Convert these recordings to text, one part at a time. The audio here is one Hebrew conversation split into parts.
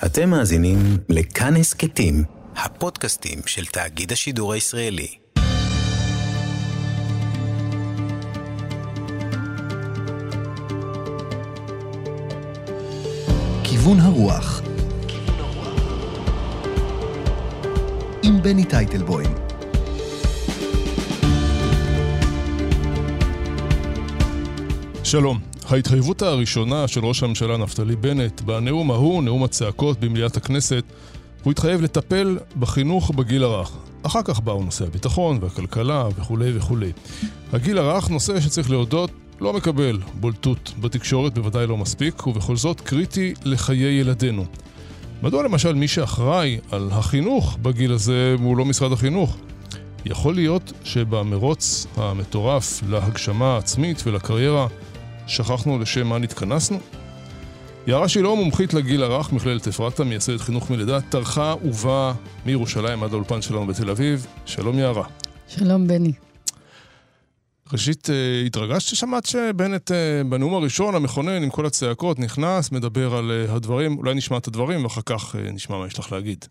אתם מאזינים לכאן הסכתים, הפודקאסטים של תאגיד השידור הישראלי. כיוון הרוח עם בני טייטלבוים שלום. ההתחייבות הראשונה של ראש הממשלה נפתלי בנט בנאום ההוא, נאום הצעקות במליאת הכנסת, הוא התחייב לטפל בחינוך בגיל הרך. אחר כך באו נושא הביטחון והכלכלה וכולי וכולי. הגיל הרך, נושא שצריך להודות, לא מקבל בולטות בתקשורת, בוודאי לא מספיק, ובכל זאת קריטי לחיי ילדינו. מדוע למשל מי שאחראי על החינוך בגיל הזה הוא לא משרד החינוך? יכול להיות שבמרוץ המטורף להגשמה העצמית ולקריירה שכחנו לשם מה נתכנסנו? יערה שילה, מומחית לגיל הרך, מכללת אפרתה, מייסדת חינוך מלידה, טרחה ובאה מירושלים עד האולפן שלנו בתל אביב. שלום יערה. שלום בני. ראשית, אה, התרגשת ששמעת שבנט אה, בנאום הראשון, המכונן, עם כל הצעקות, נכנס, מדבר על אה, הדברים, אולי נשמע את הדברים ואחר כך נשמע מה יש לך להגיד.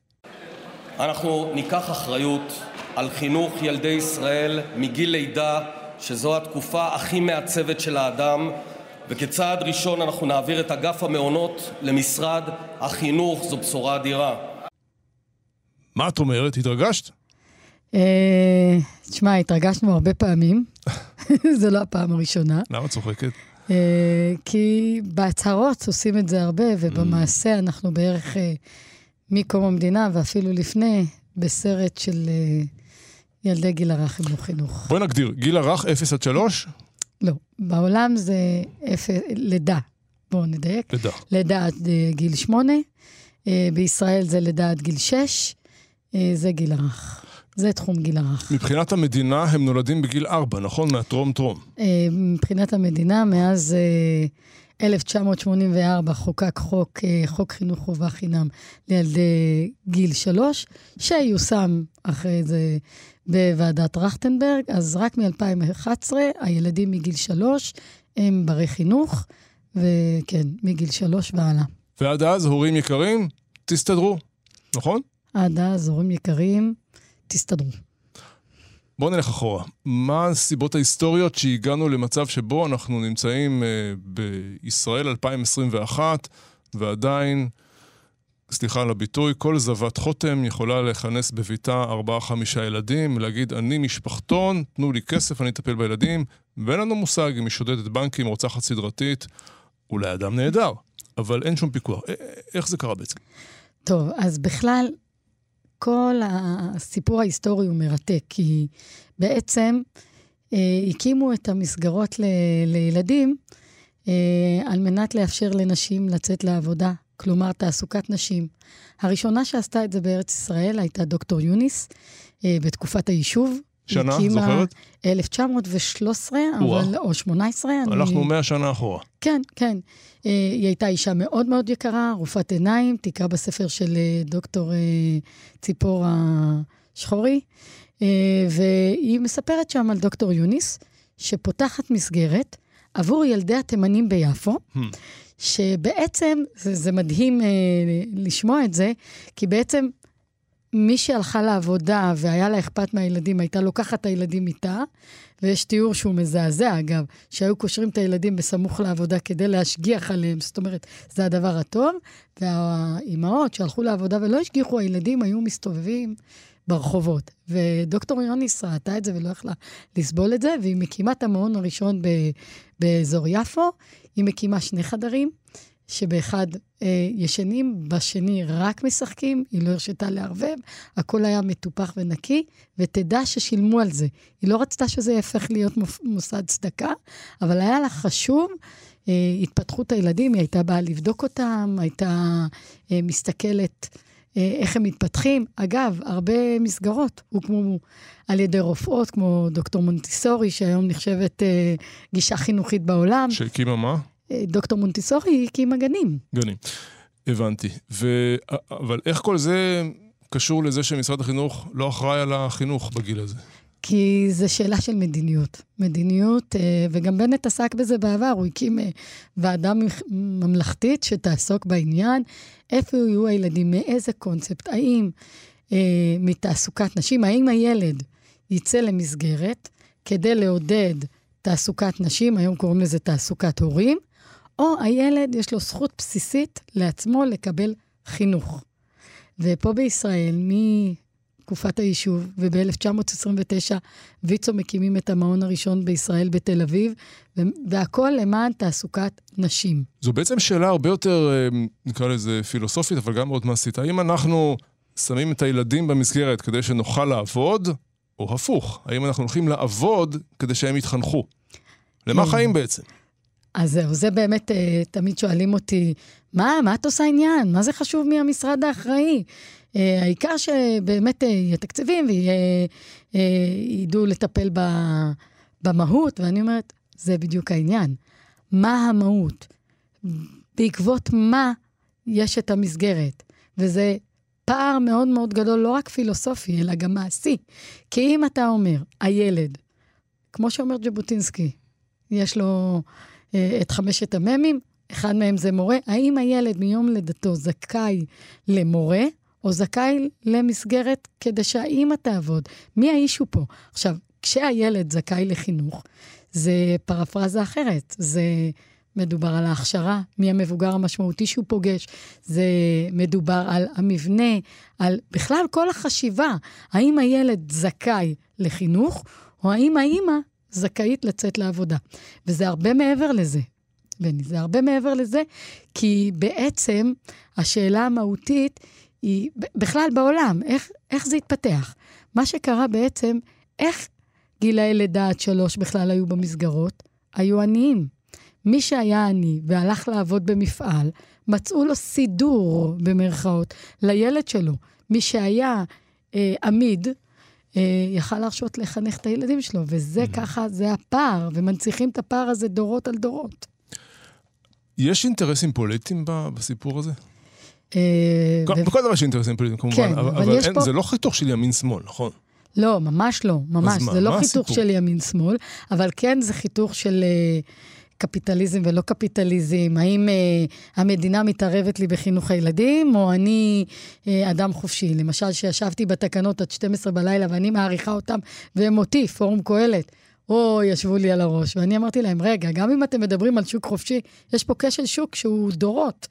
אנחנו ניקח אחריות על חינוך ילדי ישראל מגיל לידה שזו התקופה הכי מעצבת של האדם, וכצעד ראשון אנחנו נעביר את אגף המעונות למשרד החינוך. זו בשורה אדירה. מה את אומרת? התרגשת? אה, תשמע, התרגשנו הרבה פעמים. זו לא הפעם הראשונה. למה צוחקת? אה, כי בהצהרות עושים את זה הרבה, ובמעשה אנחנו בערך אה, מקום המדינה, ואפילו לפני, בסרט של ילדי גיל הרך הם לא חינוך. בואי נגדיר, גיל הרך 0 עד 3? לא, בעולם זה אפ... לידה. בואו נדייק. לידה. לידה עד uh, גיל 8, uh, בישראל זה לידה עד גיל 6, uh, זה גיל הרך. זה תחום גיל הרך. מבחינת המדינה הם נולדים בגיל 4, נכון? מהטרום-טרום. מבחינת המדינה, מאז... Uh, 1984 חוקק חוק, חוק חינוך חובה חינם לילדי גיל שלוש, שיושם אחרי זה בוועדת טרכטנברג, אז רק מ-2011 הילדים מגיל שלוש הם ברי חינוך, וכן, מגיל שלוש והלאה. ועד אז, הורים יקרים, תסתדרו, נכון? עד אז, הורים יקרים, תסתדרו. בואו נלך אחורה. מה הסיבות ההיסטוריות שהגענו למצב שבו אנחנו נמצאים uh, בישראל 2021, ועדיין סליחה על הביטוי, כל זבת חוטם יכולה לכנס בביתה ארבעה-חמישה ילדים, להגיד, אני משפחתון, תנו לי כסף, אני אטפל בילדים, ואין לנו מושג אם היא שודדת בנקים, רוצחת סדרתית, אולי אדם נהדר, אבל אין שום פיקוח. איך זה קרה בעצם? טוב, אז בכלל, כל הסיפור ההיסטורי הוא מרתק, כי בעצם אה, הקימו את המסגרות ל, לילדים אה, על מנת לאפשר לנשים לצאת לעבודה כלומר תעסוקת נשים. הראשונה שעשתה את זה בארץ ישראל הייתה דוקטור יוניס, אה, בתקופת היישוב. שנה, הקימה, זוכרת? 1913, אבל, או 18. הלכנו אני... 100 שנה אחורה. כן, כן. אה, היא הייתה אישה מאוד מאוד יקרה, רופאת עיניים, תקרא בספר של אה, דוקטור ציפור השחורי, והיא מספרת שם על דוקטור יוניס, שפותחת מסגרת עבור ילדי התימנים ביפו, hmm. שבעצם, זה, זה מדהים אה, לשמוע את זה, כי בעצם מי שהלכה לעבודה והיה לה אכפת מהילדים, הייתה לוקחת את הילדים איתה, ויש תיאור שהוא מזעזע, אגב, שהיו קושרים את הילדים בסמוך לעבודה כדי להשגיח עליהם, זאת אומרת, זה הדבר הטוב, והאימהות שהלכו לעבודה ולא השגיחו, הילדים היו מסתובבים ברחובות. ודוקטור יוניס ראתה את זה ולא יכלה לסבול את זה, והיא מקימה את המעון הראשון ב, באזור יפו. היא מקימה שני חדרים, שבאחד אה, ישנים, בשני רק משחקים, היא לא הרשתה לערבב, הכל היה מטופח ונקי, ותדע ששילמו על זה. היא לא רצתה שזה יהפך להיות מוסד צדקה, אבל היה לה חשוב אה, התפתחות הילדים, היא הייתה באה לבדוק אותם, הייתה אה, מסתכלת איך הם מתפתחים. אגב, הרבה מסגרות הוקמו על ידי רופאות, כמו דוקטור מונטיסורי, שהיום נחשבת אה, גישה חינוכית בעולם. שהקימה מה? אה, דוקטור מונטיסורי הקימה גנים. גנים, הבנתי. ו... אבל איך כל זה קשור לזה שמשרד החינוך לא אחראי על החינוך בגיל הזה? כי זו שאלה של מדיניות. מדיניות, אה, וגם בנט עסק בזה בעבר, הוא הקים אה, ועדה ממלכתית שתעסוק בעניין, איפה יהיו הילדים, מאיזה קונספט, האם אה, מתעסוקת נשים, האם הילד יצא למסגרת כדי לעודד תעסוקת נשים, היום קוראים לזה תעסוקת הורים, או הילד יש לו זכות בסיסית לעצמו לקבל חינוך. ופה בישראל, מתקופת היישוב, וב-1929 ויצו מקימים את המעון הראשון בישראל בתל אביב, והכול למען תעסוקת נשים. זו בעצם שאלה הרבה יותר, אה, נקרא לזה פילוסופית, אבל גם מאוד מעשית. האם אנחנו שמים את הילדים במסגרת כדי שנוכל לעבוד, או הפוך? האם אנחנו הולכים לעבוד כדי שהם יתחנכו? למה. חיים בעצם? אז זהו, זה באמת, אה, תמיד שואלים אותי, מה, מה את עושה עניין? מה זה חשוב מי המשרד האחראי? אה, העיקר שבאמת אה, יהיה תקציבים וידעו לטפל ב, במהות, ואני אומרת, זה בדיוק העניין. מה המהות? בעקבות מה יש את המסגרת? וזה פער מאוד מאוד גדול, לא רק פילוסופי, אלא גם מעשי. כי אם אתה אומר, הילד, כמו שאומר ז'בוטינסקי, יש לו אה, את חמשת המ"מים, אחד מהם זה מורה. האם הילד מיום לידתו זכאי למורה, או זכאי למסגרת כדי שהאימא תעבוד? מי האיש הוא פה? עכשיו, כשהילד זכאי לחינוך, זה פרפרזה אחרת. זה מדובר על ההכשרה, מי המבוגר המשמעותי שהוא פוגש, זה מדובר על המבנה, על בכלל כל החשיבה. האם הילד זכאי לחינוך, או האם האימא זכאית לצאת לעבודה. וזה הרבה מעבר לזה, בני, זה הרבה מעבר לזה, כי בעצם השאלה המהותית היא, בכלל בעולם, איך, איך זה התפתח? מה שקרה בעצם, איך גילאי לידה עד שלוש בכלל היו במסגרות? היו עניים. מי שהיה עני והלך לעבוד במפעל, מצאו לו סידור, במרכאות, לילד שלו. מי שהיה אה, עמיד, אה, יכל להרשות לחנך את הילדים שלו, וזה mm. ככה, זה הפער, ומנציחים את הפער הזה דורות על דורות. יש אינטרסים פוליטיים בסיפור הזה? אה, בכל דבר יש אינטרסים פוליטיים, כמובן, כן, אבל, יש פה- זה לא חיתוך של ימין-שמאל, נכון? לא, ממש לא, ממש. זה לא חיתוך? של ימין-שמאל, אבל כן זה חיתוך של אה, קפיטליזם ולא קפיטליזם. האם אה, המדינה מתערבת לי בחינוך הילדים, או אני אה, אדם חופשי? למשל, שישבתי בתקנות עד 12 בלילה ואני מעריכה אותם, והם אותי, פורום קהלת. או ישבו לי על הראש, ואני אמרתי להם, רגע, גם אם אתם מדברים על שוק חופשי, יש פה כשל שוק שהוא דורות.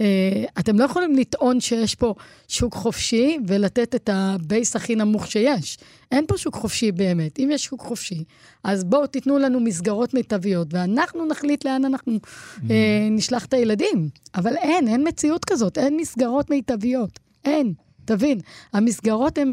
אה, אתם לא יכולים לטעון שיש פה שוק חופשי ולתת את ה base הכי נמוך שיש. אין פה שוק חופשי באמת. אם יש שוק חופשי, אז בואו תיתנו לנו מסגרות מיטביות, ואנחנו נחליט לאן אנחנו אה, נשלח את הילדים. אבל אין, אין מציאות כזאת, אין מסגרות מיטביות. אין, תבין. המסגרות הן...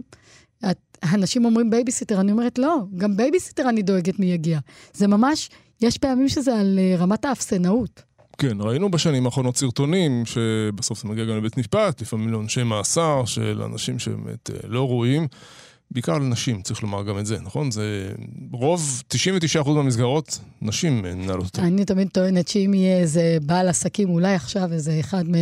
אנשים אומרים בייביסיטר, אני אומרת, לא, גם בייביסיטר אני דואגת מי יגיע. זה ממש, יש פעמים שזה על אה, רמת האפסנאות. כן, ראינו בשנים האחרונות סרטונים, שבסוף זה מגיע גם לבית משפט, לפעמים לעונשי מאסר של אנשים שבאמת אה, לא ראויים. בעיקר לנשים, צריך לומר גם את זה, נכון? זה רוב, 99% מהמסגרות, נשים מנהלות אותן. אני תמיד טוענת שאם יהיה איזה בעל עסקים, אולי עכשיו איזה אחד מ...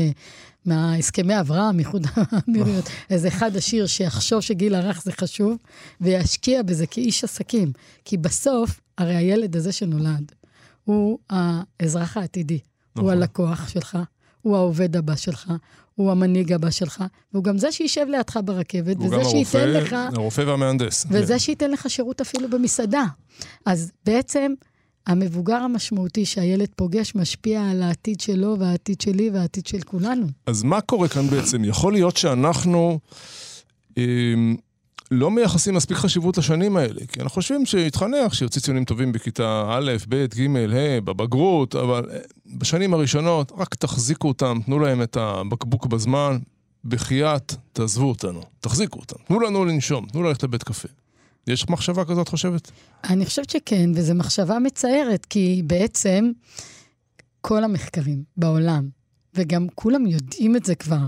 מההסכמי אברהם, איחוד האמירויות, איזה אחד עשיר שיחשוב שגיל הרך זה חשוב, וישקיע בזה כאיש עסקים. כי בסוף, הרי הילד הזה שנולד, הוא האזרח העתידי. נכון. הוא הלקוח שלך, הוא העובד הבא שלך, הוא המנהיג הבא שלך, והוא גם זה שישב לידך ברכבת, הוא וזה גם שייתן הרופא, לך... הרופא והמהנדס. וזה כן. שייתן לך שירות אפילו במסעדה. אז בעצם, המבוגר המשמעותי שהילד פוגש משפיע על העתיד שלו והעתיד שלי והעתיד של כולנו. אז מה קורה כאן בעצם? יכול להיות שאנחנו אה, לא מייחסים מספיק חשיבות לשנים האלה, כי אנחנו חושבים שיתחנך, שיוציא ציונים טובים בכיתה א', ב', ג', ה', בבגרות, אבל אה, בשנים הראשונות, רק תחזיקו אותם, תנו להם את הבקבוק בזמן, בחייאת, תעזבו אותנו, תחזיקו אותם, תנו לנו לנשום, תנו ללכת לבית קפה. יש מחשבה כזאת, חושבת? אני חושבת שכן, וזו מחשבה מצערת, כי בעצם כל המחקרים בעולם, וגם כולם יודעים את זה כבר,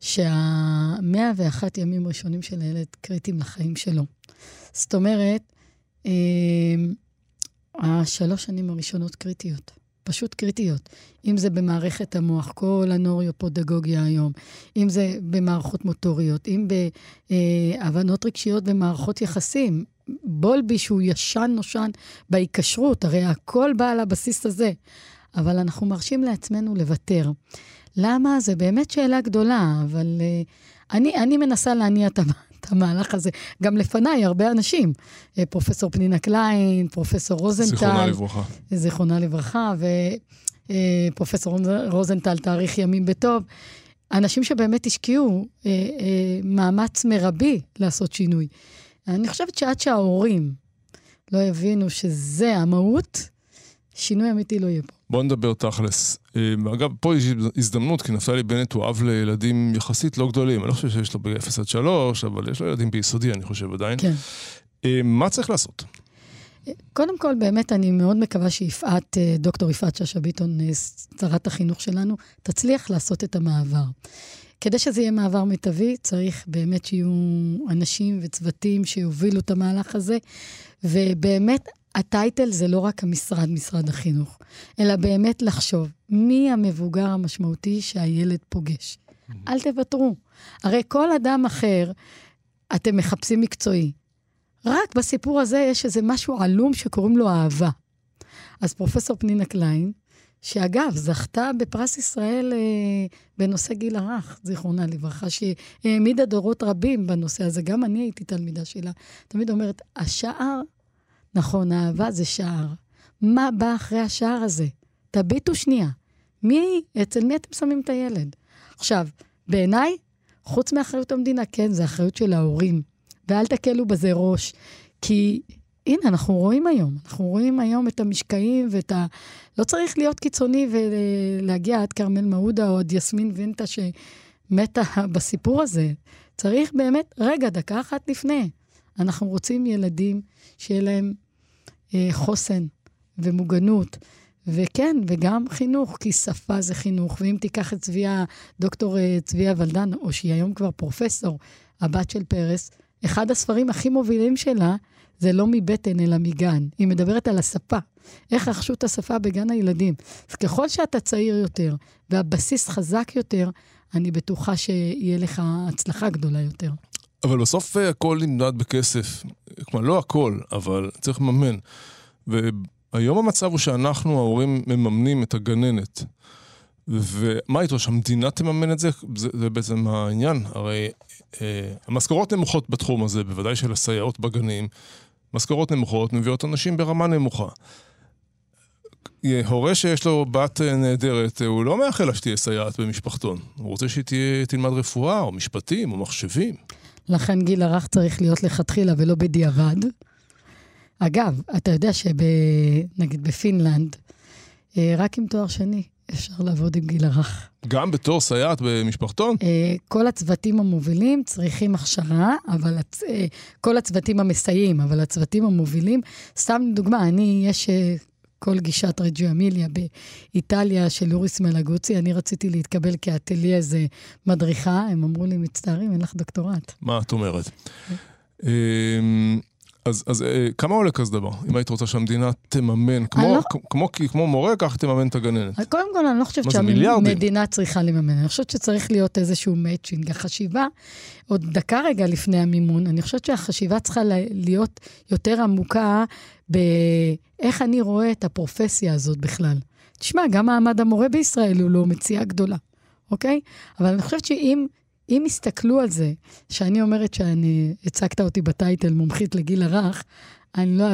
שה-101 ימים ראשונים של הילד קריטיים לחיים שלו. זאת אומרת, אה, השלוש שנים הראשונות קריטיות, פשוט קריטיות. אם זה במערכת המוח, כל הנוריופודגוגיה היום, אם זה במערכות מוטוריות, אם בהבנות רגשיות במערכות יחסים. בולבי שהוא ישן נושן בהיקשרות, הרי הכל בא על הבסיס הזה. אבל אנחנו מרשים לעצמנו לוותר. למה? זו באמת שאלה גדולה, אבל uh, אני, אני מנסה להניע את, את המהלך הזה. גם לפניי, הרבה אנשים. Uh, פרופסור פנינה קליין, פרופסור רוזנטל. זיכרונה לברכה. זיכרונה לברכה, ופרופסור uh, רוזנטל, תאריך ימים בטוב. אנשים שבאמת השקיעו uh, מאמץ מרבי לעשות שינוי. אני חושבת שעד שההורים לא יבינו שזה המהות, שינוי אמיתי לא יהיה פה. בוא נדבר תכלס. אה, אגב, פה יש הזדמנות, כי נפתלי בנט הוא אב לילדים יחסית לא גדולים. אני לא חושב שיש לו ב-0 עד 3, אבל יש לו ילדים ביסודי, אני חושב עדיין. כן. אה, מה צריך לעשות? קודם כל, באמת, אני מאוד מקווה שיפעת, אה, דוקטור יפעת שאשא ביטון, שרת החינוך שלנו, תצליח לעשות את המעבר. כדי שזה יהיה מעבר מיטבי, צריך באמת שיהיו אנשים וצוותים שיובילו את המהלך הזה, ובאמת, הטייטל זה לא רק המשרד, משרד החינוך, אלא באמת לחשוב מי המבוגר המשמעותי שהילד פוגש. Mm-hmm. אל תוותרו. הרי כל אדם אחר, אתם מחפשים מקצועי. רק בסיפור הזה יש איזה משהו עלום שקוראים לו אהבה. אז פרופסור פנינה קליין, שאגב, זכתה בפרס ישראל אה, בנושא גיל הרך, זיכרונה לברכה, שהעמידה דורות רבים בנושא הזה. גם אני הייתי תלמידה שלה. תמיד אומרת, השער נכון, אהבה זה שער. מה בא אחרי השער הזה? תביטו שנייה. מי, אצל מי אתם שמים את הילד? עכשיו, בעיניי, חוץ מאחריות המדינה, כן, זה אחריות של ההורים. ואל תקלו בזה ראש, כי הנה, אנחנו רואים היום. אנחנו רואים היום את המשקעים ואת ה... לא צריך להיות קיצוני ולהגיע עד כרמל מעודה או עד יסמין וינטה שמתה בסיפור הזה. צריך באמת, רגע, דקה אחת לפני. אנחנו רוצים ילדים שיהיה להם אה, חוסן ומוגנות. וכן, וגם חינוך, כי שפה זה חינוך. ואם תיקח את צביה, דוקטור אה, צביה ולדן, או שהיא היום כבר פרופסור, הבת של פרס, אחד הספרים הכי מובילים שלה זה לא מבטן, אלא מגן. היא מדברת על השפה, איך רכשו את השפה בגן הילדים. אז ככל שאתה צעיר יותר והבסיס חזק יותר, אני בטוחה שיהיה לך הצלחה גדולה יותר. אבל בסוף אה, הכל נמדד בכסף. כלומר, לא הכל, אבל צריך לממן. והיום המצב הוא שאנחנו, ההורים, מממנים את הגננת. ומה איתו, שהמדינה תממן את זה? זה, זה בעצם העניין. הרי אה, המשכורות נמוכות בתחום הזה, בוודאי של הסייעות בגנים. משכורות נמוכות מביאות אנשים ברמה נמוכה. הורה שיש לו בת אה, נהדרת, הוא לא מאחל לה שתהיה סייעת במשפחתון. הוא רוצה שהיא תהיה, תלמד רפואה, או משפטים, או מחשבים. לכן גיל הרך צריך להיות לכתחילה ולא בדיעבד. אגב, אתה יודע שנגיד בפינלנד, אה, רק עם תואר שני אפשר לעבוד עם גיל הרך. גם בתור סייעת במשפחתון? אה, כל הצוותים המובילים צריכים הכשרה, אבל הצ... אה, כל הצוותים המסייעים, אבל הצוותים המובילים, סתם דוגמה, אני, יש כל גישת רג'ו אמיליה באיטליה של אוריס מלגוצי, אני רציתי להתקבל כאטליה איזה מדריכה, הם אמרו לי, מצטערים, אין לך דוקטורט. מה את אומרת? אז, אז אה, כמה עולה כזה דבר? אם היית רוצה שהמדינה תממן, כמו, לא... כמו, כמו, כמו מורה, כך תממן את הגננת. קודם כל, אני לא חושבת שהמדינה צריכה לממן. אני חושבת שצריך להיות איזשהו מאצ'ינג. החשיבה, עוד דקה רגע לפני המימון, אני חושבת שהחשיבה צריכה להיות יותר עמוקה באיך אני רואה את הפרופסיה הזאת בכלל. תשמע, גם מעמד המורה בישראל הוא לא מציאה גדולה, אוקיי? אבל אני חושבת שאם אם יסתכלו על זה, שאני אומרת שאני, הצגת אותי בטייטל מומחית לגיל הרך, אני לא,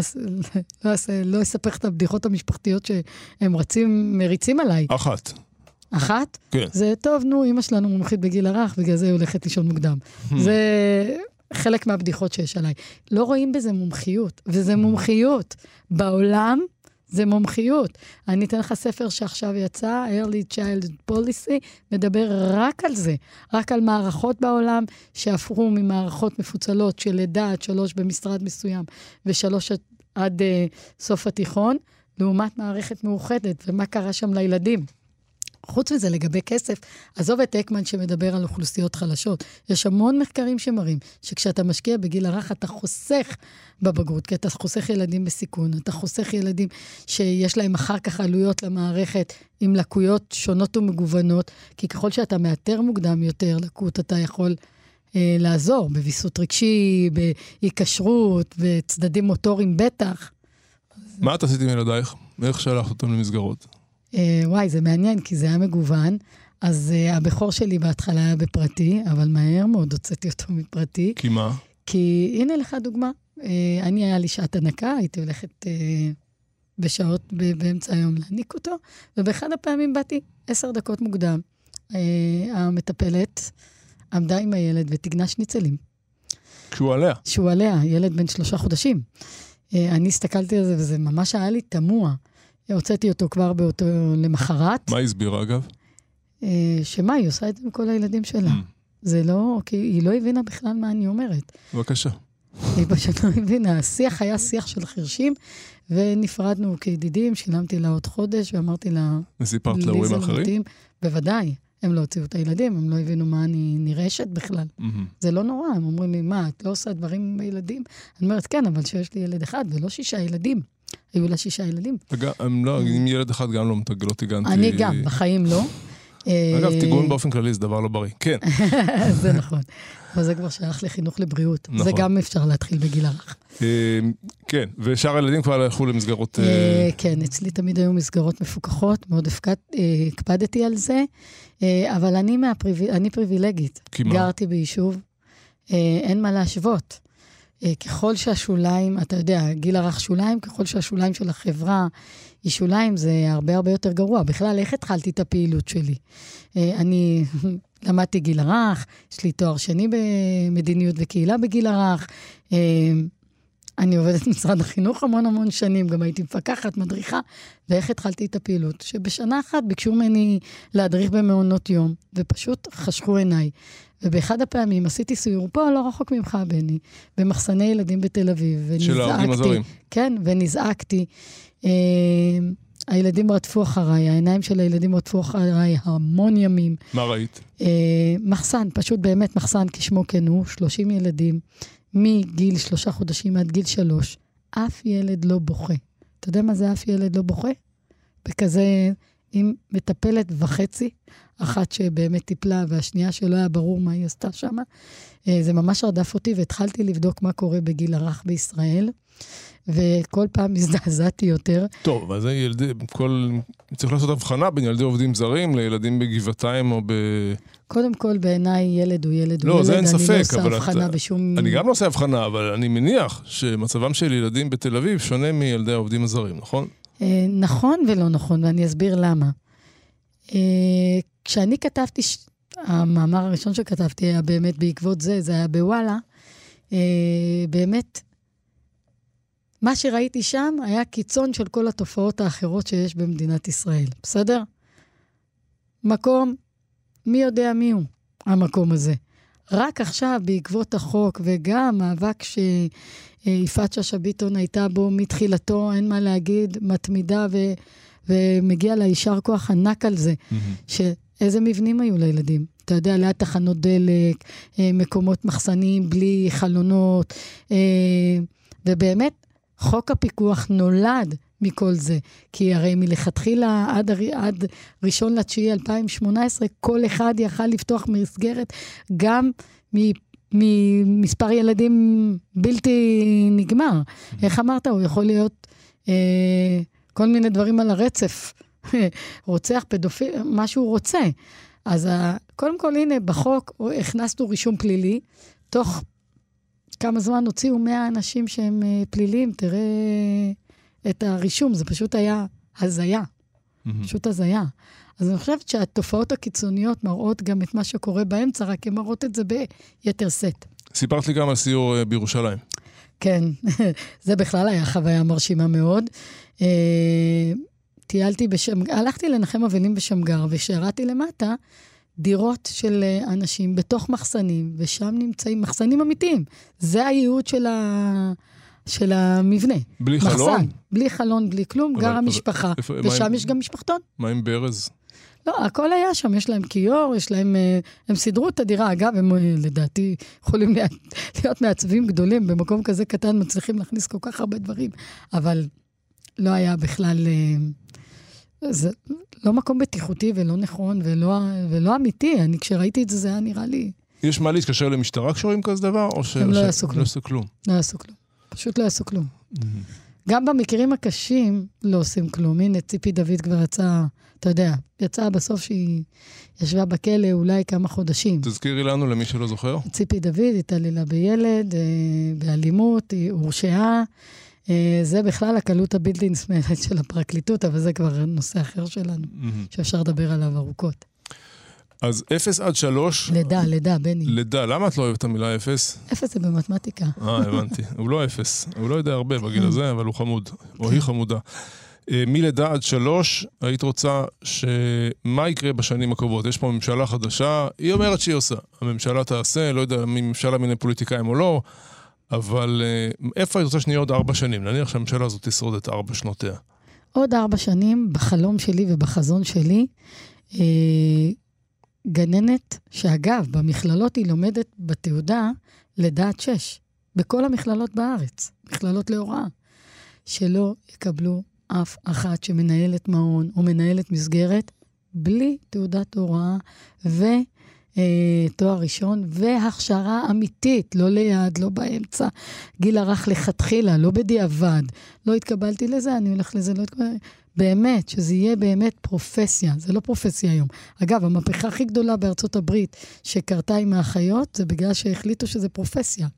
לא, לא אספר לך את הבדיחות המשפחתיות שהם רצים, מריצים עליי. אחת. אחת? כן. זה טוב, נו, אמא שלנו מומחית בגיל הרך, בגלל זה היא הולכת לישון מוקדם. Hmm. זה חלק מהבדיחות שיש עליי. לא רואים בזה מומחיות, וזה מומחיות. בעולם זה מומחיות. אני אתן לך ספר שעכשיו יצא, Early Child Policy, מדבר רק על זה, רק על מערכות בעולם שהפכו ממערכות מפוצלות של לידה עד שלוש במשרד מסוים, ושלוש עד, עד uh, סוף התיכון, לעומת מערכת מאוחדת, ומה קרה שם לילדים. חוץ מזה, לגבי כסף, עזוב את אקמן שמדבר על אוכלוסיות חלשות. יש המון מחקרים שמראים שכשאתה משקיע בגיל הרך, אתה חוסך בבגרות, כי אתה חוסך ילדים בסיכון, אתה חוסך ילדים שיש להם אחר כך עלויות למערכת עם לקויות שונות ומגוונות, כי ככל שאתה מאתר מוקדם יותר לקות, אתה יכול אה, לעזור בוויסות רגשי, בהיקשרות, בצדדים מוטוריים בטח. מה את עשית עם ילדייך? ואיך שלחת אותם למסגרות? אה, וואי, זה מעניין, כי זה היה מגוון. אז uh, הבכור שלי בהתחלה היה בפרטי, אבל מהר מאוד הוצאתי אותו מפרטי. כי מה? כי הנה לך דוגמה. Uh, אני, היה לי שעת הנקה, הייתי הולכת uh, בשעות ב- באמצע היום להניק אותו, ובאחד הפעמים באתי עשר דקות מוקדם. Uh, המטפלת עמדה עם הילד וטיגנה שניצלים. כשהוא עליה. שהוא עליה, ילד בן שלושה חודשים. אה, אני הסתכלתי על זה, וזה ממש היה לי תמוה. הוצאתי אותו כבר באותו למחרת. מה היא הסבירה, אגב? אה, שמה, היא עושה את זה עם כל הילדים שלה. Mm. זה לא, כי היא לא הבינה בכלל מה אני אומרת. בבקשה. היא פשוט לא הבינה. השיח היה שיח של חירשים, ונפרדנו כידידים, שילמתי לה עוד חודש, ואמרתי לה, וסיפרת להורים האחרים? בוודאי, הם לא הוציאו את הילדים, הם לא הבינו מה אני נרעשת בכלל. מהמם. זה לא נורא, הם אומרים לי, מה, את לא עושה דברים עם הילדים? אני אומרת, כן, אבל שיש לי ילד אחד, ולא שישה ילדים. היו לה שישה ילדים. הם לא, עם ילד אחד גם לא לא טיגנתי. אני גם, בחיים לא. אגב, אה, טיגון באופן כללי זה דבר לא בריא. כן. זה נכון. אבל זה כבר שייך לחינוך לבריאות. זה נכון. גם אפשר להתחיל בגיל הרך. אה, כן, ושאר הילדים כבר הלכו למסגרות... אה, אה, כן, אצלי תמיד היו מסגרות מפוקחות, מאוד אה, הקפדתי על זה, אה, אבל אני פריבילגית. כי מה? גרתי ביישוב, אה, אין מה להשוות. אה, ככל שהשוליים, אתה יודע, גיל הרך שוליים, ככל שהשוליים של החברה היא שוליים, זה הרבה הרבה יותר גרוע. בכלל, איך התחלתי את הפעילות שלי? אה, אני למדתי גיל הרך, יש לי תואר שני במדיניות וקהילה בגיל הרך. אני עובדת במשרד החינוך המון המון שנים, גם הייתי מפקחת, מדריכה, ואיך התחלתי את הפעילות? שבשנה אחת ביקשו ממני להדריך במעונות יום, ופשוט חשכו עיניי. ובאחד הפעמים עשיתי סיור פה, לא רחוק ממך, בני, במחסני ילדים בתל אביב, של העובדים ונזעקתי. הזרים. כן, ונזעקתי. אה, הילדים רדפו אחריי, העיניים של הילדים רדפו אחריי המון ימים. מה ראית? אה, מחסן, פשוט באמת מחסן כשמו כן הוא, 30 ילדים, מגיל שלושה חודשים עד גיל שלוש, אף ילד לא בוכה. אתה יודע מה זה אף ילד לא בוכה? בכזה, עם מטפלת וחצי, אחת שבאמת טיפלה והשנייה שלא היה ברור מה היא עשתה שם. אה, זה ממש רדף אותי והתחלתי לבדוק מה קורה בגיל הרך בישראל, וכל פעם הזדעזעתי יותר. טוב, זה ילדי... כל... צריך לעשות הבחנה בין ילדי עובדים זרים לילדים בגבעתיים או ב... קודם כל, בעיניי ילד הוא ילד הוא לא, ילד. זה אין ספק, אני לא עושה אבל הבחנה אתה- בשום... אני גם לא עושה הבחנה, אבל אני מניח שמצבם של ילדים בתל אביב שונה מילדי העובדים הזרים, נכון? אה, נכון ולא נכון, ואני אסביר למה. אה, כשאני כתבתי. המאמר הראשון שכתבתי היה באמת בעקבות זה, זה היה בוואלה, אה, באמת, מה שראיתי שם היה קיצון של כל התופעות האחרות שיש במדינת ישראל, בסדר? מקום, מי יודע מי הוא המקום הזה. רק עכשיו, בעקבות החוק, וגם מאבק שיפעת שאשא ביטון הייתה בו מתחילתו, אין מה להגיד, מתמידה, ו... ומגיע לה יישר כוח ענק על זה, שאיזה מבנים היו לילדים. אתה יודע, ליד תחנות דלק, אה, מקומות מחסניים בלי חלונות, אה, ובאמת, חוק הפיקוח נולד מכל זה. כי הרי מלכתחילה, עד, עד ראשון לתשיעי 2018, כל אחד יכל לפתוח מסגרת גם מ- ממספר ילדים בלתי נגמר. איך אמרת? הוא יכול להיות אה, כל מיני דברים על הרצף. רוצח, פדופיל, מה שהוא רוצה. אז קודם כל, הנה, בחוק הכנסנו רישום פלילי. תוך כמה זמן הוציאו 100 אנשים שהם אה, פליליים, תראה את הרישום, זה פשוט היה הזיה. פשוט הזיה. אז אני חושבת שהתופעות הקיצוניות מראות גם את מה שקורה באמצע, רק הן מראות את זה ביתר שאת. סיפרת לי גם על סיור אה, בירושלים. כן, זה בכלל היה חוויה מרשימה מאוד. אה, טיילתי בשמגר, הלכתי לנחם אבלים בשמגר, ושירתי למטה דירות של אה, אנשים בתוך מחסנים, ושם נמצאים מחסנים אמיתיים. זה הייעוד של, ה... של המבנה. בלי מחסן, חלון? בלי חלון, בלי כלום, אבל- גרה משפחה, ושם עם- יש גם משפחתון. מה עם ברז? לא, הכל היה שם, יש להם כיור, יש להם... אה, הם סידרו את הדירה. אגב, הם אה, לדעתי יכולים להיות, להיות מעצבים גדולים, במקום כזה קטן מצליחים להכניס כל כך הרבה דברים, אבל לא היה בכלל... זה לא מקום בטיחותי ולא נכון ולא, ולא אמיתי. אני, כשראיתי את זה, זה היה נראה לי... יש מה להתקשר למשטרה כשרואים כזה דבר? או ש... הם לא יעשו כלום. לא יעשו כלום. לא יעשו כלום. פשוט לא יעשו כלום. גם במקרים הקשים לא עושים כלום. הנה, ציפי דוד כבר יצאה, אתה יודע, יצאה בסוף שהיא ישבה בכלא אולי כמה חודשים. תזכירי לנו, למי שלא זוכר. ציפי דוד התעללה בילד, אה, באלימות, היא הורשעה. אה, זה בכלל הקלות הבלתי נסמלת של הפרקליטות, אבל זה כבר נושא אחר שלנו, שאפשר לדבר עליו ארוכות. אז 0 עד 3... לידה, לידה, בני. לידה, למה את לא אוהבת את המילה 0? 0 זה במתמטיקה. אה, הבנתי. הוא לא 0. הוא לא יודע הרבה בגיל כן. הזה, אבל הוא חמוד. או כן. היא חמודה. אה, מלידה עד שלוש, היית רוצה ש... מה יקרה בשנים הקרובות? יש פה ממשלה חדשה, היא אומרת שהיא עושה. הממשלה תעשה, לא יודע אם ממשלה מיני פוליטיקאים או לא, אבל אה, איפה היית רוצה שנהיה עוד ארבע שנים? נניח שהממשלה הזאת תשרוד את ארבע שנותיה. עוד ארבע שנים, בחלום שלי ובחזון שלי, אה, גננת, שאגב, במכללות היא לומדת בתעודה לידה עד שש, בכל המכללות בארץ, מכללות להוראה, שלא יקבלו אף אחת שמנהלת מעון או מנהלת מסגרת בלי תעודת הוראה ותואר ראשון והכשרה אמיתית, לא ליד, לא באמצע. גיל הרך לכתחילה, לא בדיעבד. לא התקבלתי לזה, אני הולך לזה, לא התקבלתי. באמת, שזה יהיה באמת פרופסיה, זה לא פרופסיה היום. אגב, המהפכה הכי גדולה בארצות הברית שקרתה עם האחיות, זה בגלל שהחליטו שזה פרופסיה.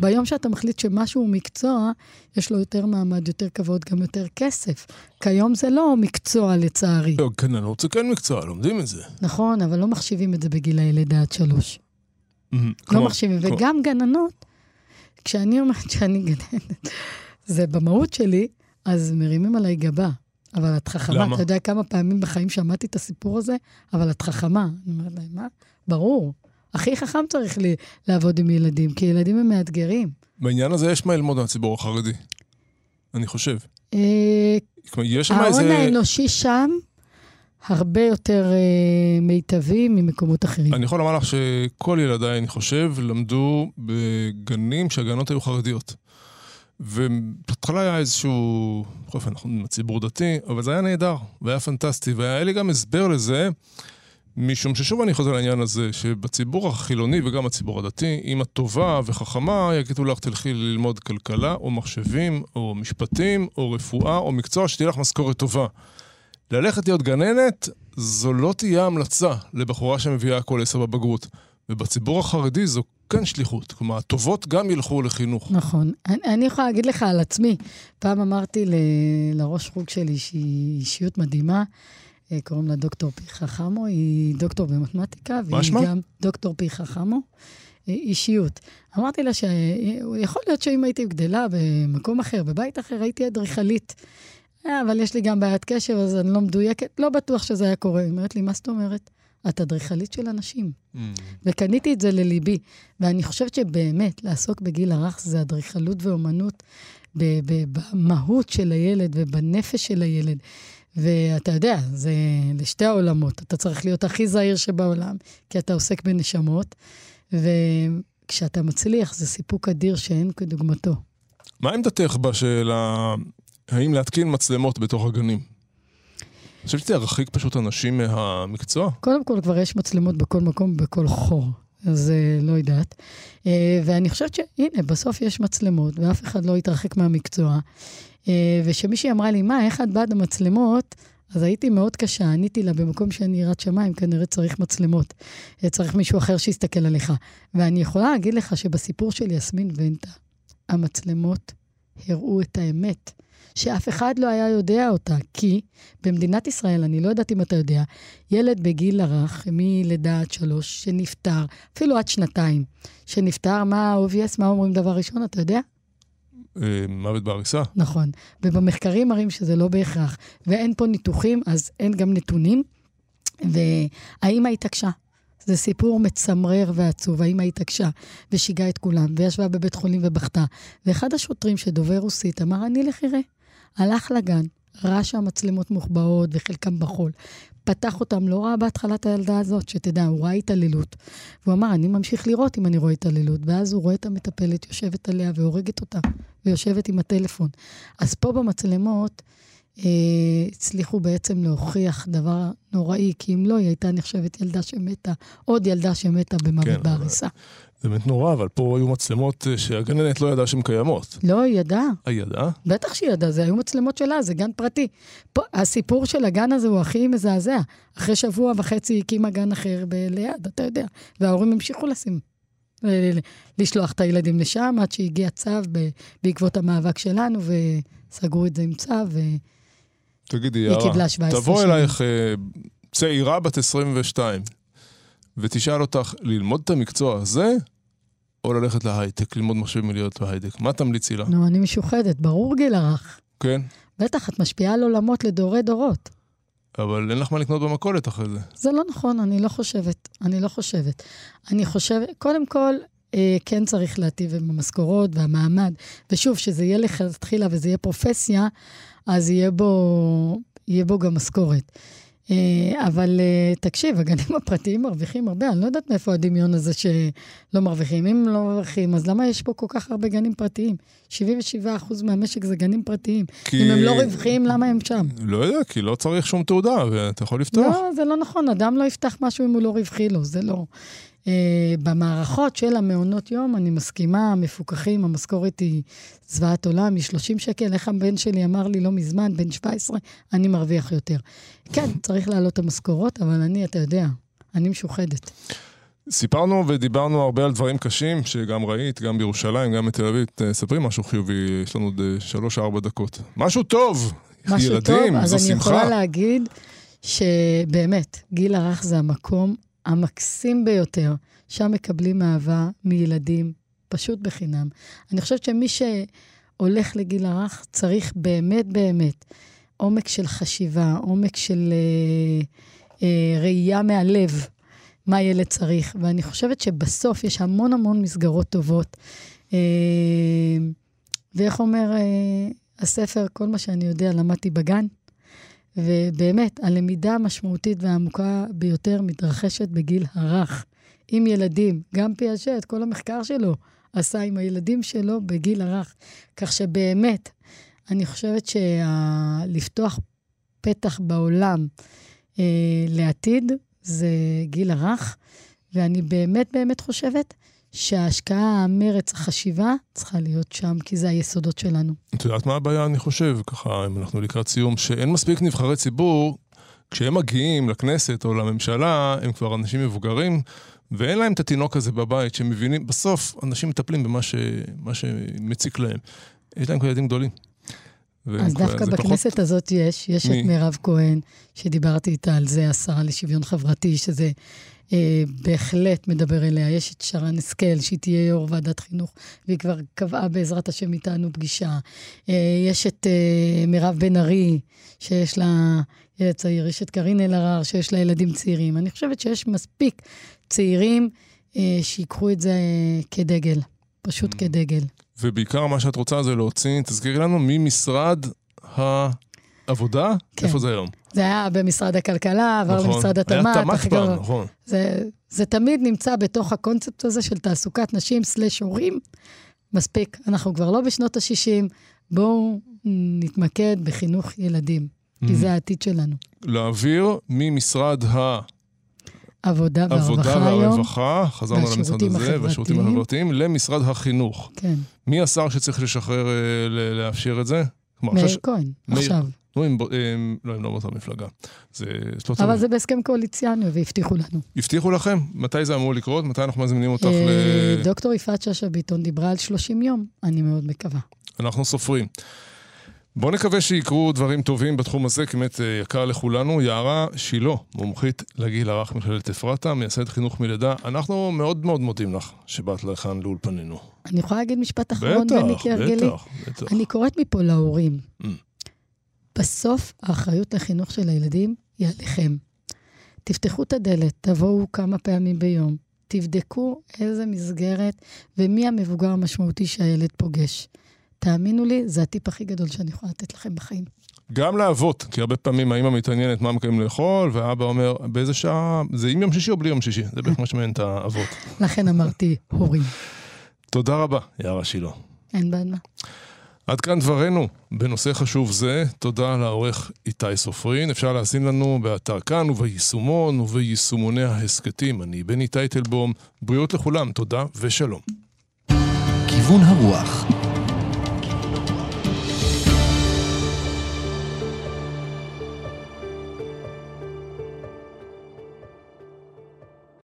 ביום שאתה מחליט שמשהו הוא מקצוע, יש לו יותר מעמד, יותר כבוד, גם יותר כסף. כיום זה לא מקצוע, לצערי. לא, גננות זה כן מקצוע, לומדים את זה. נכון, אבל לא מחשיבים את זה בגילאי לידה עד שלוש. לא כלומר- מחשיבים. כלומר- וגם גננות, כשאני אומרת שאני גננת, זה במהות שלי, אז מרימים עליי גבה. אבל את חכמה. למה? אתה יודע כמה פעמים בחיים שמעתי את הסיפור הזה? אבל את חכמה. אני אומרת להם, מה? ברור. הכי חכם צריך לי לעבוד עם ילדים, כי ילדים הם מאתגרים. בעניין הזה יש מה ללמוד מהציבור החרדי. אני חושב. אה, יש שם ההון איזה... האנושי שם הרבה יותר אה, מיטבי ממקומות אחרים. אני יכול לומר לך שכל ילדיי, אני חושב, למדו בגנים שהגנות היו חרדיות. ובהתחלה היה איזשהו, בכל אופן, אנחנו עם הציבור דתי, אבל זה היה נהדר, והיה פנטסטי, והיה לי גם הסבר לזה, משום ששוב אני חוזר לעניין הזה, שבציבור החילוני וגם הציבור הדתי, אם את טובה וחכמה, יגידו לך תלכי ללמוד כלכלה, או מחשבים, או משפטים, או רפואה, או מקצוע שתהיה לך משכורת טובה. ללכת להיות גננת, זו לא תהיה המלצה לבחורה שמביאה כל עשר בבגרות. ובציבור החרדי זו כן שליחות. כלומר, הטובות גם ילכו לחינוך. נכון. אני, אני יכולה להגיד לך על עצמי, פעם אמרתי ל, לראש חוג שלי, שהיא אישיות מדהימה, אה, קוראים לה דוקטור פיחה חמו, היא דוקטור במתמטיקה, והיא שמה? גם דוקטור פיחה חמו, אה, אישיות. אמרתי לה שיכול להיות שאם הייתי גדלה במקום אחר, בבית אחר, הייתי אדריכלית. אה, אבל יש לי גם בעיית קשב, אז אני לא מדויקת, לא בטוח שזה היה קורה. היא אומרת לי, מה זאת אומרת? את אדריכלית של אנשים. וקניתי את זה לליבי. ואני חושבת שבאמת, לעסוק בגיל הרך זה אדריכלות ואומנות במהות של הילד ובנפש של הילד. ואתה יודע, זה לשתי העולמות. אתה צריך להיות הכי זהיר שבעולם, כי אתה עוסק בנשמות, וכשאתה מצליח, זה סיפוק אדיר שאין כדוגמתו. מה עמדתך בשאלה, האם להתקין מצלמות בתוך הגנים? אני חושב שזה ירחיק פשוט אנשים מהמקצוע. קודם כל, כבר יש מצלמות בכל מקום, בכל חור. אז אה, לא יודעת. אה, ואני חושבת שהנה, בסוף יש מצלמות, ואף אחד לא יתרחק מהמקצוע. אה, ושמישהי אמרה לי, מה, איך את בעד המצלמות? אז הייתי מאוד קשה, עניתי לה, במקום שאני יראת שמיים, כנראה צריך מצלמות. צריך מישהו אחר שיסתכל עליך. ואני יכולה להגיד לך שבסיפור של יסמין ונטה, המצלמות הראו את האמת. שאף אחד לא היה יודע אותה, כי במדינת ישראל, אני לא יודעת אם אתה יודע, ילד בגיל הרך, מלידה עד שלוש, שנפטר, אפילו עד שנתיים, שנפטר, מה ה-obvious, מה אומרים דבר ראשון, אתה יודע? אה, מוות בעריסה. נכון. ובמחקרים מראים שזה לא בהכרח. ואין פה ניתוחים, אז אין גם נתונים. והאימא התעקשה. זה סיפור מצמרר ועצוב. האימא התעקשה ושיגעה את כולם, וישבה בבית חולים ובכתה. ואחד השוטרים שדובר רוסית אמר, אני לך אראה. הלך לגן, ראה שהמצלמות מוחבאות וחלקם בחול. פתח אותם, לא ראה בהתחלה את הילדה הזאת, שתדע, הוא ראה התעללות. והוא אמר, אני ממשיך לראות אם אני רואה התעללות. ואז הוא רואה את המטפלת יושבת עליה והורגת אותה, ויושבת עם הטלפון. אז פה במצלמות אה, הצליחו בעצם להוכיח דבר נוראי, כי אם לא, היא הייתה נחשבת ילדה שמתה, עוד ילדה שמתה במוות כן, בעריסה. זה באמת נורא, אבל פה היו מצלמות אה, שהגננת לא ידעה שהן קיימות. לא, היא ידעה. היא ידעה? בטח שהיא ידעה, זה היו מצלמות שלה, זה גן פרטי. פה, הסיפור של הגן הזה הוא הכי מזעזע. אחרי שבוע וחצי הקימה גן אחר ב- ליד, אתה יודע. וההורים המשיכו לשים, לשלוח את הילדים לשם, עד שהגיע צו ב- בעקבות המאבק שלנו, וסגרו את זה עם צו, ו... תגידי, יערה, קיבלה 17 תבוא. אלייך אה, צעירה בת 22, ותשאל אותך ללמוד את המקצוע הזה, או ללכת להייטק, ללמוד מחשבים ולהיות בהייטק. מה תמליצי לה? נו, אני משוחדת, ברור גיל הרך. כן? בטח, את משפיעה על עולמות לדורי דורות. אבל אין לך מה לקנות במכולת אחרי זה. זה לא נכון, אני לא חושבת. אני לא חושבת. אני חושבת, קודם כל, אה, כן צריך להטיב עם המשכורות והמעמד. ושוב, שזה יהיה לכתחילה וזה יהיה פרופסיה, אז יהיה בו, יהיה בו גם משכורת. אה, אבל אה, תקשיב, הגנים הפרטיים מרוויחים הרבה, אני לא יודעת מאיפה הדמיון הזה שלא מרוויחים. אם לא מרוויחים, אז למה יש פה כל כך הרבה גנים פרטיים? 77% מהמשק זה גנים פרטיים. כי- אם הם לא רווחיים, למה הם שם? לא יודע, כי לא צריך שום תעודה, ואתה יכול לפתוח. לא, זה לא נכון, אדם לא יפתח משהו אם הוא לא רווחי לו, זה לא. Uh, במערכות של המעונות יום, אני מסכימה, המפוקחים, המשכורת היא זוועת עולם, היא 30 שקל. איך הבן שלי אמר לי לא מזמן, בן 17, אני מרוויח יותר. כן, צריך להעלות את המשכורות, אבל אני, אתה יודע, אני משוחדת. סיפרנו ודיברנו הרבה על דברים קשים, שגם ראית, גם בירושלים, גם בתל אביב. ספרי משהו חיובי, יש לנו עוד אה, שלוש-ארבע דקות. משהו טוב! משהו ילדים, טוב, אז אני שמחה. יכולה להגיד שבאמת, גיל הרך זה המקום המקסים ביותר, שם מקבלים אהבה מילדים, פשוט בחינם. אני חושבת שמי שהולך לגיל הרך צריך באמת באמת עומק של חשיבה, עומק של אה, אה, ראייה מהלב, מה ילד צריך. ואני חושבת שבסוף יש המון המון מסגרות טובות. אה, ואיך אומר אה, הספר, כל מה שאני יודע למדתי בגן. ובאמת, הלמידה המשמעותית והעמוקה ביותר מתרחשת בגיל הרך. עם ילדים, גם פיאז'ט, כל המחקר שלו עשה עם הילדים שלו בגיל הרך. כך שבאמת, אני חושבת שלפתוח פתח בעולם אה, לעתיד זה גיל הרך, ואני באמת באמת חושבת שההשקעה, המרץ, החשיבה, צריכה להיות שם, כי זה היסודות שלנו. את יודעת מה הבעיה, אני חושב, ככה, אם אנחנו לקראת סיום, שאין מספיק נבחרי ציבור, כשהם מגיעים לכנסת או לממשלה, הם כבר אנשים מבוגרים, ואין להם את התינוק הזה בבית, שהם מבינים, בסוף אנשים מטפלים במה ש... שמציק להם. יש להם כבר ילדים גדולים. אז כבר- דווקא בכנסת פחות... הזאת יש, יש מי? את מירב כהן, שדיברתי איתה על זה, השרה לשוויון חברתי, שזה אה, בהחלט מדבר אליה. יש את שרן השכל, שהיא תהיה יו"ר ועדת חינוך, והיא כבר קבעה בעזרת השם איתנו פגישה. אה, יש את אה, מירב בן ארי, שיש לה ילד צעיר, יש את קארין אלהרר, שיש לה ילדים צעירים. אני חושבת שיש מספיק צעירים אה, שיקחו את זה אה, כדגל, פשוט כדגל. ובעיקר מה שאת רוצה זה להוציא, תזכירי לנו, ממשרד העבודה? כן. איפה זה היום? זה היה במשרד הכלכלה, עבר נכון. למשרד התמ"ת. היה תמ"ת פעם, נכון. זה, זה תמיד נמצא בתוך הקונספט הזה של תעסוקת נשים סלש הורים. מספיק, אנחנו כבר לא בשנות ה-60, בואו נתמקד בחינוך ילדים, כי זה העתיד שלנו. להעביר ממשרד עבודה העבודה והרווחה היום. והרווחה, חזרנו למשרד הזה, והשירותים החברתיים. למשרד החינוך. כן, מי השר שצריך לשחרר, אה, לאפשר את זה? מאיר כהן, עכשיו. נו, הם, הם, לא, הם לא באותה מפלגה. זה לא אבל. זה בהסכם קואליציוני, והבטיחו לנו. הבטיחו לכם? מתי זה אמור לקרות? מתי אנחנו מזמינים אותך ל... אה, דוקטור יפעת שאשא ביטון דיברה על 30 יום, אני מאוד מקווה. אנחנו סופרים. בואו נקווה שיקרו דברים טובים בתחום הזה, כי באמת אה, יקר לכולנו. יערה שילה, מומחית לגיל הרך מכללת אפרתה, מייסדת חינוך מלידה. אנחנו מאוד מאוד מודים לך שבאת לכאן לאולפנינו. אני יכולה להגיד משפט אחרון, בטח, בני, כהרגלי? בטח, בטח. אני קוראת מפה להורים. Mm. בסוף, האחריות לחינוך של הילדים היא עליכם. תפתחו את הדלת, תבואו כמה פעמים ביום, תבדקו איזה מסגרת ומי המבוגר המשמעותי שהילד פוגש. תאמינו לי, זה הטיפ הכי גדול שאני יכולה לתת לכם בחיים. גם לאבות, כי הרבה פעמים האמא מתעניינת מה מקיימים לאכול, והאבא אומר, באיזה שעה, זה עם יום שישי או בלי יום שישי? זה בערך מה שמעניין את האבות. לכן אמרתי הורים. תודה רבה, יערה שילה. אין בעד מה. עד כאן דברנו בנושא חשוב זה. תודה לעורך איתי סופרין. אפשר להאזין לנו באתר כאן וביישומון וביישומוני ההסכתים. אני בני טייטלבום. בריאות לכולם, תודה ושלום. כיוון הרוח